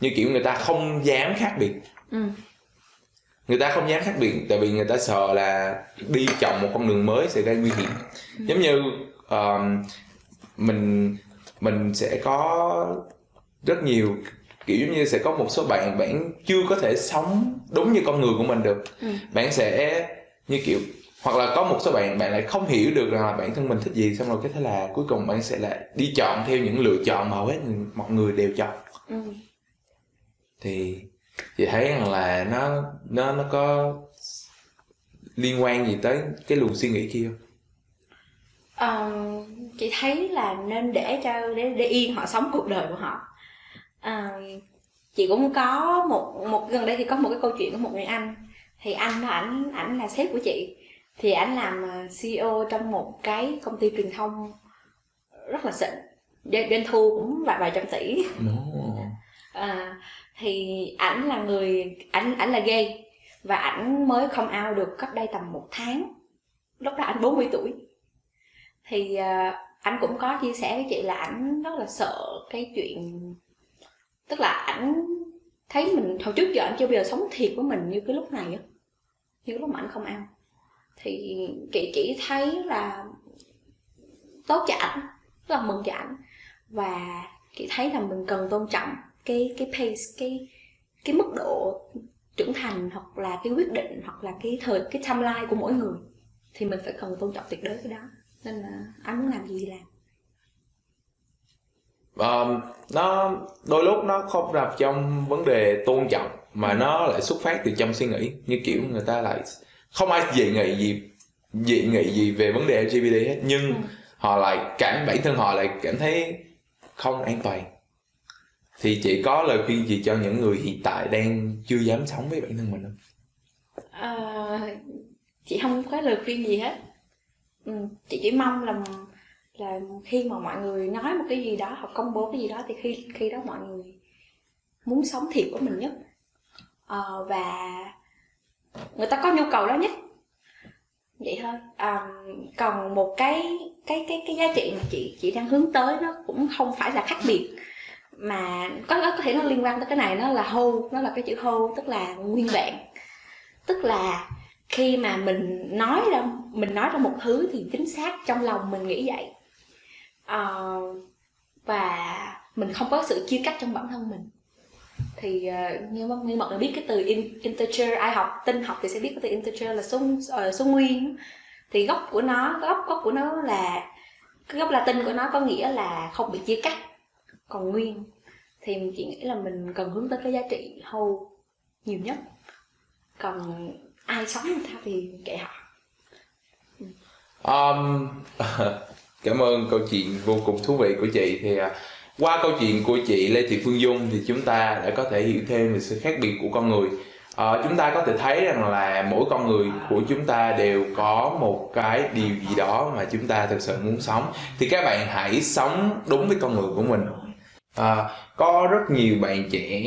như kiểu người ta không dám khác biệt ừ. người ta không dám khác biệt tại vì người ta sợ là đi chọn một con đường mới sẽ gây nguy hiểm ừ. giống như uh, mình mình sẽ có rất nhiều kiểu giống như sẽ có một số bạn bạn chưa có thể sống đúng như con người của mình được ừ. bạn sẽ như kiểu hoặc là có một số bạn bạn lại không hiểu được rằng là bản thân mình thích gì xong rồi cái thế là cuối cùng bạn sẽ lại đi chọn theo những lựa chọn mà hầu hết mọi người đều chọn ừ. thì chị thấy rằng là nó nó nó có liên quan gì tới cái luồng suy nghĩ kia uh, chị thấy là nên để cho để để yên họ sống cuộc đời của họ uh, chị cũng có một một gần đây thì có một cái câu chuyện của một người anh. Thì anh đó ảnh ảnh là sếp của chị. Thì ảnh làm ờ, CEO trong một cái công ty truyền thông rất là xịn. Doanh thu cũng vài vài trăm tỷ. No. à, thì ảnh là người ảnh ảnh là gay. Và ảnh mới come out được cách đây tầm một tháng. Lúc đó ảnh 40 tuổi. Thì uh, anh cũng có chia sẻ với chị là ảnh rất là sợ cái chuyện tức là ảnh thấy mình, hồi trước giờ anh chưa bao giờ sống thiệt với mình như cái lúc này á, như lúc mà anh không ăn. Thì chị chỉ thấy là tốt cho ảnh rất là mừng cho ảnh. Và chị thấy là mình cần tôn trọng cái cái pace, cái cái mức độ trưởng thành hoặc là cái quyết định hoặc là cái thời, cái timeline của mỗi người. Thì mình phải cần tôn trọng tuyệt đối cái đó. Nên là anh muốn làm gì thì làm um, nó đôi lúc nó không nằm trong vấn đề tôn trọng mà ừ. nó lại xuất phát từ trong suy nghĩ như kiểu người ta lại không ai dị nghị gì dị nghị gì về vấn đề LGBT hết nhưng ừ. họ lại cảm bản thân họ lại cảm thấy không an toàn thì chị có lời khuyên gì cho những người hiện tại đang chưa dám sống với bản thân mình không? À, chị không có lời khuyên gì hết ừ, chị chỉ mong là là khi mà mọi người nói một cái gì đó hoặc công bố cái gì đó thì khi khi đó mọi người muốn sống thiệt của mình nhất. À, và người ta có nhu cầu đó nhất. Vậy thôi. À, còn một cái cái cái cái giá trị mà chị chị đang hướng tới nó cũng không phải là khác biệt mà có có thể nó liên quan tới cái này nó là hô nó là cái chữ hô tức là nguyên vẹn. Tức là khi mà mình nói ra mình nói ra một thứ thì chính xác trong lòng mình nghĩ vậy uh, và mình không có sự chia cắt trong bản thân mình. Thì uh, như như mọi người biết cái từ in, integer ai học tin học thì sẽ biết cái từ integer là số uh, số nguyên. Thì gốc của nó gốc gốc của nó là cái gốc latin của nó có nghĩa là không bị chia cắt còn nguyên. Thì chị nghĩ là mình cần hướng tới cái giá trị hầu nhiều nhất. Còn ai sống như thì kệ họ. Um, cảm ơn câu chuyện vô cùng thú vị của chị. Thì à, qua câu chuyện của chị Lê Thị Phương Dung thì chúng ta đã có thể hiểu thêm về sự khác biệt của con người. À, chúng ta có thể thấy rằng là mỗi con người của chúng ta đều có một cái điều gì đó mà chúng ta thực sự muốn sống. Thì các bạn hãy sống đúng với con người của mình. À, có rất nhiều bạn trẻ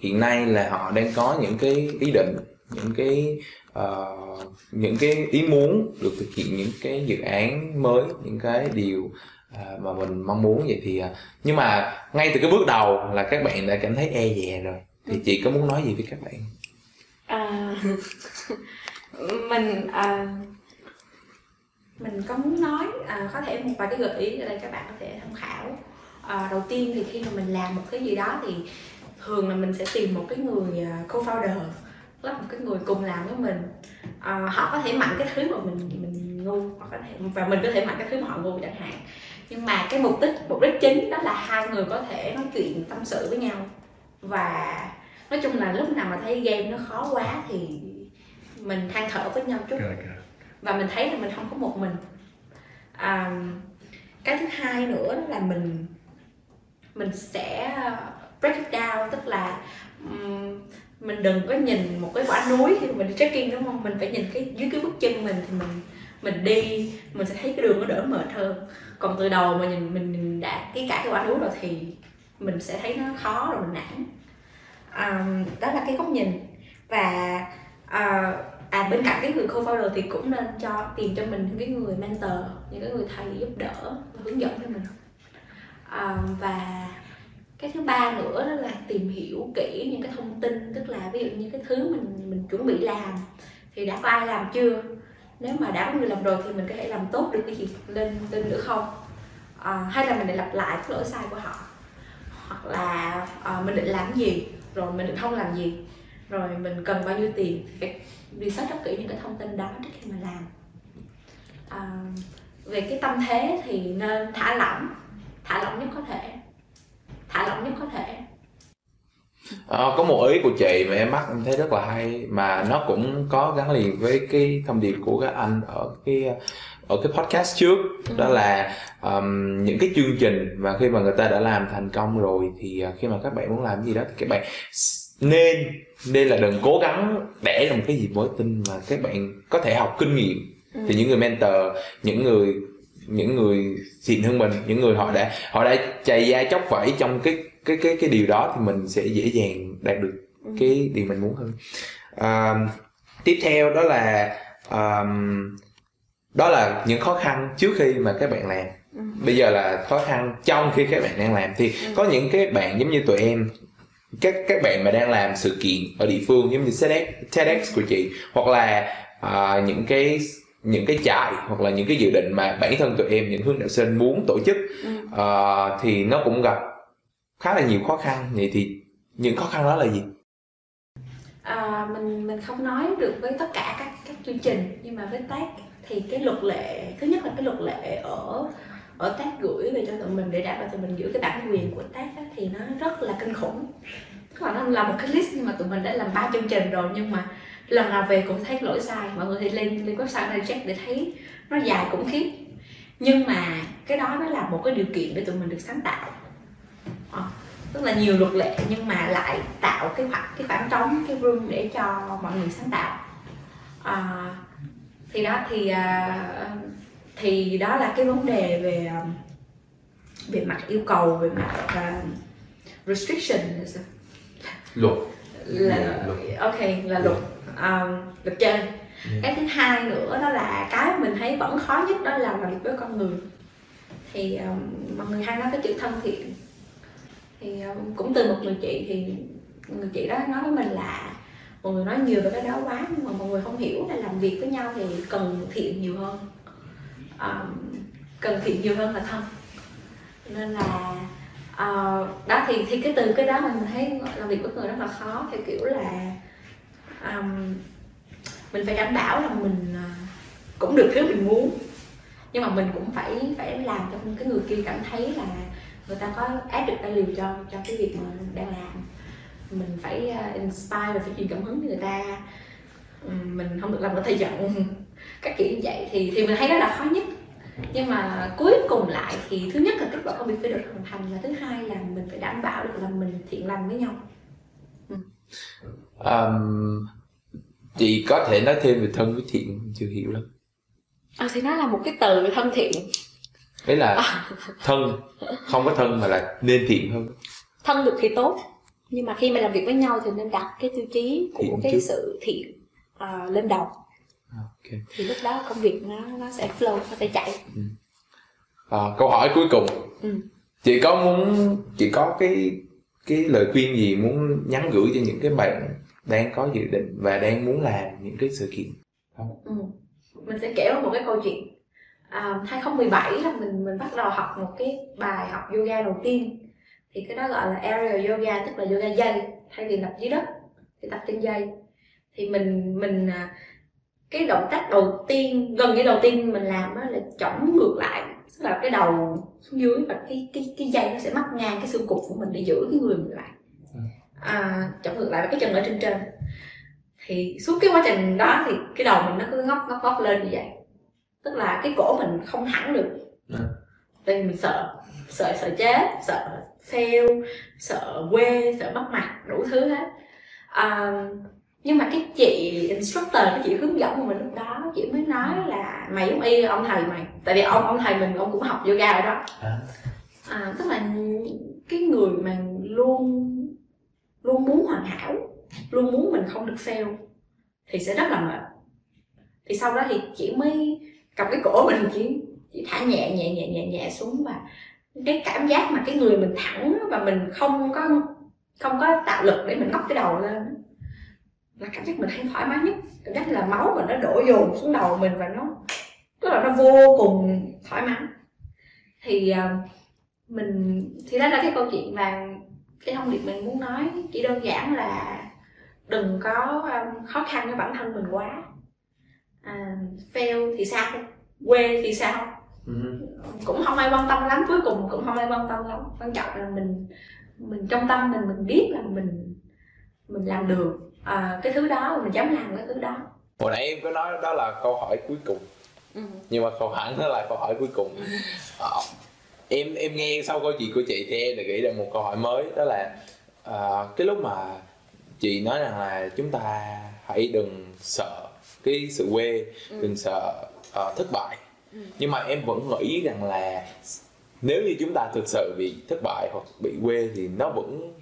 hiện nay là họ đang có những cái ý định những cái uh, những cái ý muốn được thực hiện những cái dự án mới những cái điều uh, mà mình mong muốn vậy thì uh, nhưng mà ngay từ cái bước đầu là các bạn đã cảm thấy e dè rồi. Thì chị có muốn nói gì với các bạn? À, mình à, mình có muốn nói à, có thể một vài cái gợi ý ở đây các bạn có thể tham khảo. À, đầu tiên thì khi mà mình làm một cái gì đó thì thường là mình sẽ tìm một cái người à, co-founder là một cái người cùng làm với mình. À, họ có thể mạnh cái thứ mà mình mình ngu hoặc có thể và mình có thể mạnh cái thứ mà họ ngu chẳng hạn. Nhưng mà cái mục đích mục đích chính đó là hai người có thể nói chuyện tâm sự với nhau. Và nói chung là lúc nào mà thấy game nó khó quá thì mình than thở với nhau chút. Và mình thấy là mình không có một mình. À, cái thứ hai nữa đó là mình mình sẽ break it down tức là um, mình đừng có nhìn một cái quả núi khi mình đi trekking đúng không? Mình phải nhìn cái dưới cái bước chân mình thì mình mình đi mình sẽ thấy cái đường nó đỡ mệt hơn. Còn từ đầu mà nhìn mình đã cái cả cái quả núi rồi thì mình sẽ thấy nó khó rồi mình nản. À, đó là cái góc nhìn. Và à, à bên cạnh cái người co-founder thì cũng nên cho tìm cho mình những cái người mentor những cái người thầy giúp đỡ hướng dẫn cho mình. À, và cái thứ ba nữa đó là tìm hiểu kỹ những cái thông tin tức là ví dụ như cái thứ mình mình chuẩn bị làm thì đã có ai làm chưa? Nếu mà đã có người làm rồi thì mình có thể làm tốt được cái gì lên lên nữa không? À, hay là mình để lặp lại cái lỗi sai của họ? Hoặc là à, mình định làm gì? Rồi mình định không làm gì? Rồi mình cần bao nhiêu tiền phải research rất kỹ những cái thông tin đó trước khi mà làm. À, về cái tâm thế thì nên thả lỏng thả lỏng nhất có thể thả lỏng nhất có thể À, có một ý của chị mà em mắc em thấy rất là hay mà nó cũng có gắn liền với cái thông điệp của các anh ở cái ở cái podcast trước ừ. đó là um, những cái chương trình và khi mà người ta đã làm thành công rồi thì uh, khi mà các bạn muốn làm gì đó thì các bạn nên nên là đừng cố gắng đẻ ra một cái gì mới tin mà các bạn có thể học kinh nghiệm ừ. thì những người mentor những người những người xịn hơn mình những người họ đã họ đã chày da chóc vẫy trong cái cái cái cái điều đó thì mình sẽ dễ dàng đạt được ừ. cái điều mình muốn hơn à, tiếp theo đó là um, đó là những khó khăn trước khi mà các bạn làm ừ. bây giờ là khó khăn trong khi các bạn đang làm thì ừ. có những cái bạn giống như tụi em các các bạn mà đang làm sự kiện ở địa phương giống như TEDx, TEDx của chị hoặc là uh, những cái những cái trại hoặc là những cái dự định mà bản thân tụi em những hướng đạo sinh muốn tổ chức ừ. uh, thì nó cũng gặp khá là nhiều khó khăn. Vậy thì những khó khăn đó là gì? À, mình mình không nói được với tất cả các các chương trình nhưng mà với tác thì cái luật lệ thứ nhất là cái luật lệ ở ở tác gửi về cho tụi mình để đảm bảo tụi mình giữ cái bản quyền của tác thì nó rất là kinh khủng. Tức là nó là một cái list nhưng mà tụi mình đã làm ba chương trình rồi nhưng mà lần nào về cũng thấy lỗi sai. Mọi người thì lên lên website này check để thấy nó dài cũng khiếp. Nhưng mà cái đó nó là một cái điều kiện để tụi mình được sáng tạo. À, tức là nhiều luật lệ nhưng mà lại tạo cái khoảng cái khoảng trống cái room để cho mọi người sáng tạo. À, thì đó thì à, thì đó là cái vấn đề về về mặt yêu cầu về mặt uh, restriction. Luật. Là ok là luật um, luật chơi yeah. cái thứ hai nữa đó là cái mình thấy vẫn khó nhất đó là làm việc với con người. Thì um, mọi người hay nói cái chữ thân thiện. Thì um, cũng từ một người chị thì người chị đó nói với mình là mọi người nói nhiều về cái đó quá nhưng mà mọi người không hiểu là làm việc với nhau thì cần thiện nhiều hơn. Um, cần thiện nhiều hơn là thân. Nên là uh, đó thì thì cái từ cái đó mình thấy làm việc với người rất là khó theo kiểu là um, mình phải đảm bảo là mình ờ, cũng được thứ mình muốn. Nhưng mà mình cũng phải phải làm cho cái người kia cảm thấy là người ta có áp được value cho cho cái việc mà mình đang làm. Mình phải uh, inspire và phải truyền cảm hứng cho người ta. Mình không được làm người ta giận. Các kiểu như vậy thì thì mình thấy đó là khó nhất. Nhưng mà cuối cùng lại thì thứ nhất là kết quả công việc phải được hoàn thành và thứ hai là mình phải đảm bảo được là mình thiện lành với nhau. Ừ um, chị có thể nói thêm về thân với thiện chưa hiểu lắm à, thì nó là một cái từ thân thiện đấy là à. thân không có thân mà là nên thiện hơn thân được thì tốt nhưng mà khi mà làm việc với nhau thì nên đặt cái tiêu chí của thiện cái trước. sự thiện uh, lên đầu okay. thì lúc đó công việc nó nó sẽ flow nó sẽ chạy ừ. à, câu hỏi cuối cùng ừ. chị có muốn chị có cái cái lời khuyên gì muốn nhắn gửi cho những cái bạn đang có dự định và đang muốn làm những cái sự kiện không? Ừ. Mình sẽ kể một cái câu chuyện. À, 2017 là mình mình bắt đầu học một cái bài học yoga đầu tiên thì cái đó gọi là aerial yoga tức là yoga dây thay vì tập dưới đất thì tập trên dây thì mình mình à, cái động tác đầu tiên gần như đầu tiên mình làm đó là chỏng ngược lại tức là cái đầu xuống dưới và cái cái cái dây nó sẽ mắc ngang cái xương cụt của mình để giữ cái người mình lại à, chỏng ngược lại và cái chân ở trên trên. Thì suốt cái quá trình đó thì cái đầu mình nó cứ ngóc ngóc ngóc lên như vậy. Tức là cái cổ mình không thẳng được. Ừ. tại vì mình sợ sợ sợ chết sợ fail sợ quê sợ mất mặt đủ thứ hết. À, nhưng mà cái chị instructor cái chị hướng dẫn của mình lúc đó chị mới nói là mày giống y ông thầy mày. Tại vì ông ông thầy mình ông cũng học yoga ở đó. À. à, tức là cái người mà luôn luôn muốn hoàn hảo, luôn muốn mình không được fail, thì sẽ rất là mệt. Thì sau đó thì chị mới cầm cái cổ mình chỉ chỉ thả nhẹ nhẹ nhẹ nhẹ nhẹ xuống và cái cảm giác mà cái người mình thẳng và mình không có không có tạo lực để mình ngóc cái đầu lên là cảm giác mình thấy thoải mái nhất. Cảm giác là máu mình nó đổ dồn xuống đầu mình và nó, tức là nó vô cùng thoải mái. Thì ờ, mình, thì đó là cái câu chuyện mà cái thông điệp mình muốn nói chỉ đơn giản là đừng có um, khó khăn với bản thân mình quá. À, fail thì sao? Quê thì sao? Ừ. cũng không ai quan tâm lắm cuối cùng cũng không ai quan tâm lắm. Quan trọng là mình mình trong tâm mình mình biết là mình mình làm được. À, cái thứ đó mình dám làm cái thứ đó. Hồi nãy em có nói đó là câu hỏi cuối cùng. Ừ. nhưng mà không hẳn đó là câu hỏi cuối cùng. Ờ, em em nghe sau câu chuyện của chị thì em lại nghĩ ra một câu hỏi mới đó là à, cái lúc mà chị nói rằng là chúng ta hãy đừng sợ cái sự quê đừng sợ ờ, thất bại. Nhưng mà em vẫn nghĩ rằng là nếu như chúng ta thực sự bị thất bại hoặc bị quê thì nó vẫn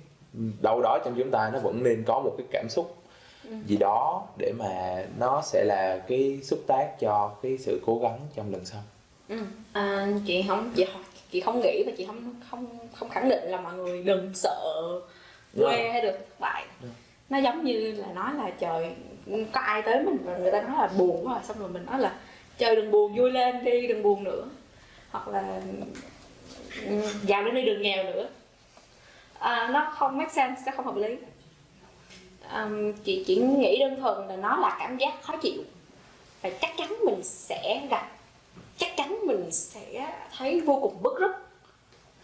đâu đó trong chúng ta nó vẫn nên có một cái cảm xúc gì đó để mà nó sẽ là cái xúc tác cho cái sự cố gắng trong lần sau. À, chị không chị không chị không nghĩ và chị không không không khẳng định là mọi người đừng sợ quê hay được thất bại. Ừ. nó giống như là nói là trời có ai tới mình? Và người ta nói là buồn quá rồi xong rồi mình nói là trời đừng buồn vui lên đi đừng buồn nữa. Hoặc là "Ừ, giàu lên đi đừng nghèo nữa. À, nó không make sense nó không hợp lý. À, chị chỉ nghĩ đơn thuần là nó là cảm giác khó chịu. Và chắc chắn mình sẽ gặp chắc chắn mình sẽ thấy vô cùng bức rứt.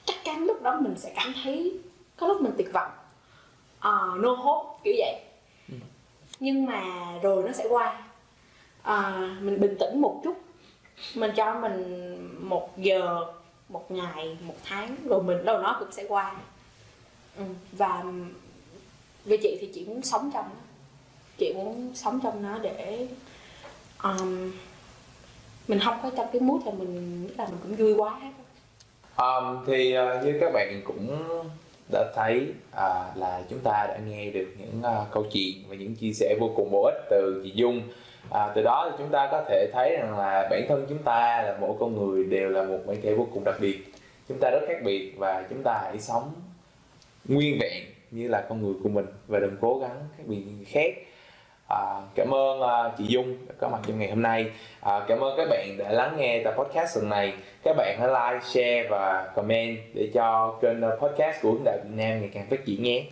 Chắc chắn lúc đó mình sẽ cảm thấy có lúc mình tuyệt vọng. Uh, no hope kiểu vậy. Nhưng mà rồi nó sẽ qua. À, mình bình tĩnh một chút. Mình cho mình một giờ một ngày một tháng rồi mình đâu nó cũng sẽ qua. Ừ. và với chị thì chị muốn sống trong nó. Chị muốn sống trong nó để um, mình không có trong cái mút là mình lúc là mình cũng vui quá Um, thì uh, như các bạn cũng đã thấy uh, là chúng ta đã nghe được những uh, câu chuyện và những chia sẻ vô cùng bổ ích từ chị Dung. À, từ đó thì chúng ta có thể thấy rằng là bản thân chúng ta là mỗi con người đều là một bản thể vô cùng đặc biệt. Chúng ta rất khác biệt và chúng ta hãy sống nguyên vẹn như là con người của mình và đừng cố gắng khác biệt khác à, cảm ơn uh, chị Dung đã có mặt trong ngày hôm nay. À, cảm ơn các bạn đã lắng nghe tập podcast lần này. Các bạn hãy like share và comment để cho kênh à, podcast của hướng đạo Việt Nam ngày càng phát triển nhé.